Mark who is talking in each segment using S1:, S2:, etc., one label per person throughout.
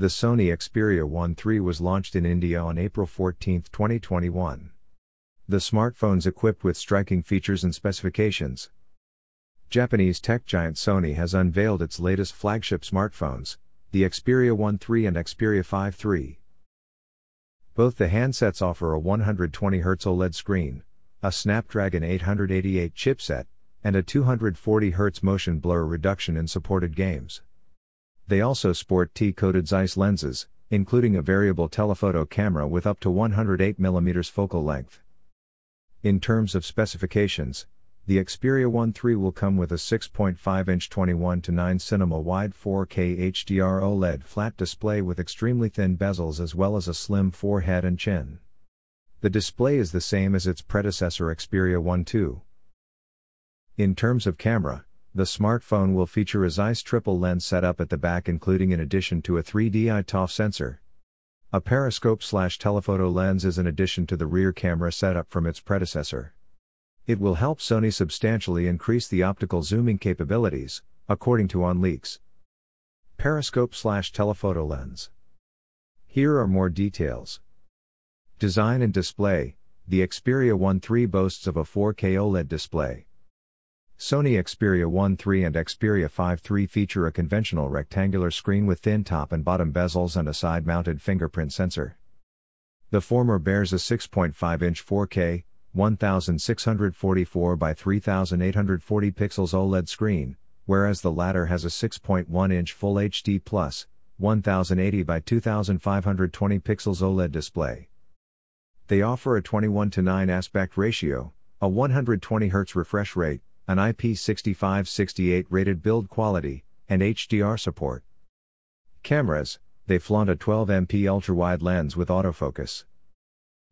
S1: The Sony Xperia 1 III was launched in India on April 14, 2021. The smartphone's equipped with striking features and specifications. Japanese tech giant Sony has unveiled its latest flagship smartphones, the Xperia 1 III and Xperia 5 III. Both the handsets offer a 120Hz OLED screen, a Snapdragon 888 chipset, and a 240Hz motion blur reduction in supported games. They also sport T-coated Zeiss lenses, including a variable telephoto camera with up to 108mm focal length. In terms of specifications, the Xperia 1 III will come with a 6.5-inch 21 to 9 cinema wide 4K HDR OLED flat display with extremely thin bezels as well as a slim forehead and chin. The display is the same as its predecessor Xperia 1 II. In terms of camera, the smartphone will feature a Zeiss triple lens setup at the back including in addition to a 3D iToF sensor. A periscope slash telephoto lens is an addition to the rear camera setup from its predecessor. It will help Sony substantially increase the optical zooming capabilities, according to OnLeaks. Periscope slash telephoto lens. Here are more details. Design and display The Xperia 1 III boasts of a 4K OLED display. Sony Xperia 1 III and Xperia 5 III feature a conventional rectangular screen with thin top and bottom bezels and a side mounted fingerprint sensor. The former bears a 6.5 inch 4K, 1644 by 3840 pixels OLED screen, whereas the latter has a 6.1 inch Full HD Plus, 1080 by 2520 pixels OLED display. They offer a 21 to 9 aspect ratio, a 120 Hz refresh rate, an IP6568 rated build quality, and HDR support. Cameras, they flaunt a 12MP ultra-wide lens with autofocus.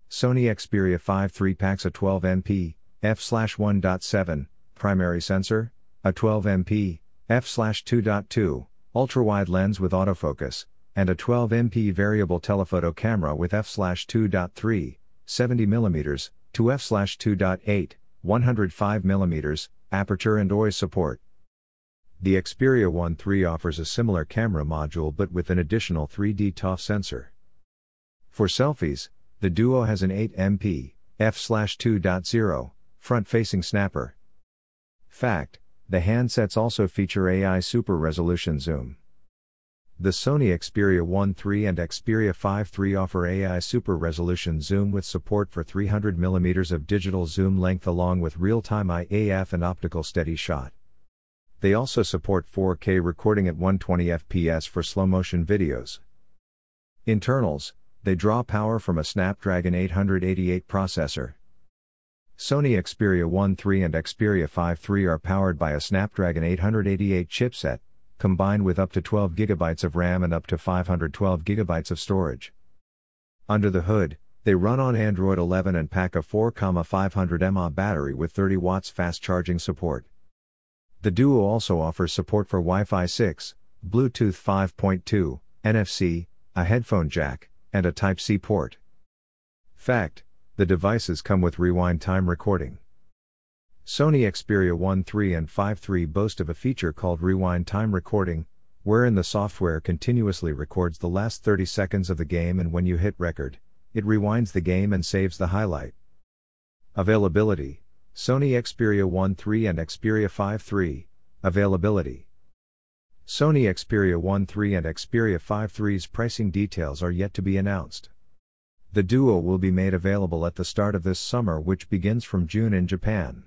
S1: Sony Xperia 5 III packs a 12MP, f/1.7 primary sensor, a 12MP, f/2.2 ultra-wide lens with autofocus, and a 12MP variable telephoto camera with f/2.3 70mm to f/2.8 105mm aperture and OIS support. The Xperia 1 III offers a similar camera module but with an additional 3D ToF sensor. For selfies, the Duo has an 8MP, f/2.0, front-facing snapper. Fact, the handsets also feature AI super resolution zoom. The Sony Xperia 1 III and Xperia 5 III offer AI super resolution zoom with support for 300mm of digital zoom length along with real-time IAF and optical steady shot. They also support 4K recording at 120 fps for slow motion videos. Internals, they draw power from a Snapdragon 888 processor. Sony Xperia 1 III and Xperia 5 III are powered by a Snapdragon 888 chipset, combined with up to 12 GB of RAM and up to 512 GB of storage. Under the hood, they run on Android 11 and pack a 4,500 mAh battery with 30 watts fast charging support. The Duo also offers support for Wi-Fi 6, Bluetooth 5.2, NFC, a headphone jack, and a Type-C port. Fact: The devices come with rewind time recording. Sony Xperia 1 III and 5 III boast of a feature called Rewind Time Recording, wherein the software continuously records the last 30 seconds of the game and when you hit record, it rewinds the game and saves the highlight. Availability Sony Xperia 1 III and Xperia 5 III. Availability Sony Xperia 1 III and Xperia 5 III's pricing details are yet to be announced. The Duo will be made available at the start of this summer, which begins from June in Japan.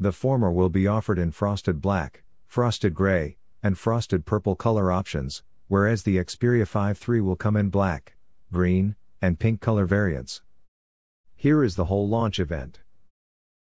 S1: The former will be offered in frosted black, frosted gray, and frosted purple color options, whereas the Xperia 5 III will come in black, green, and pink color variants. Here is the whole launch event.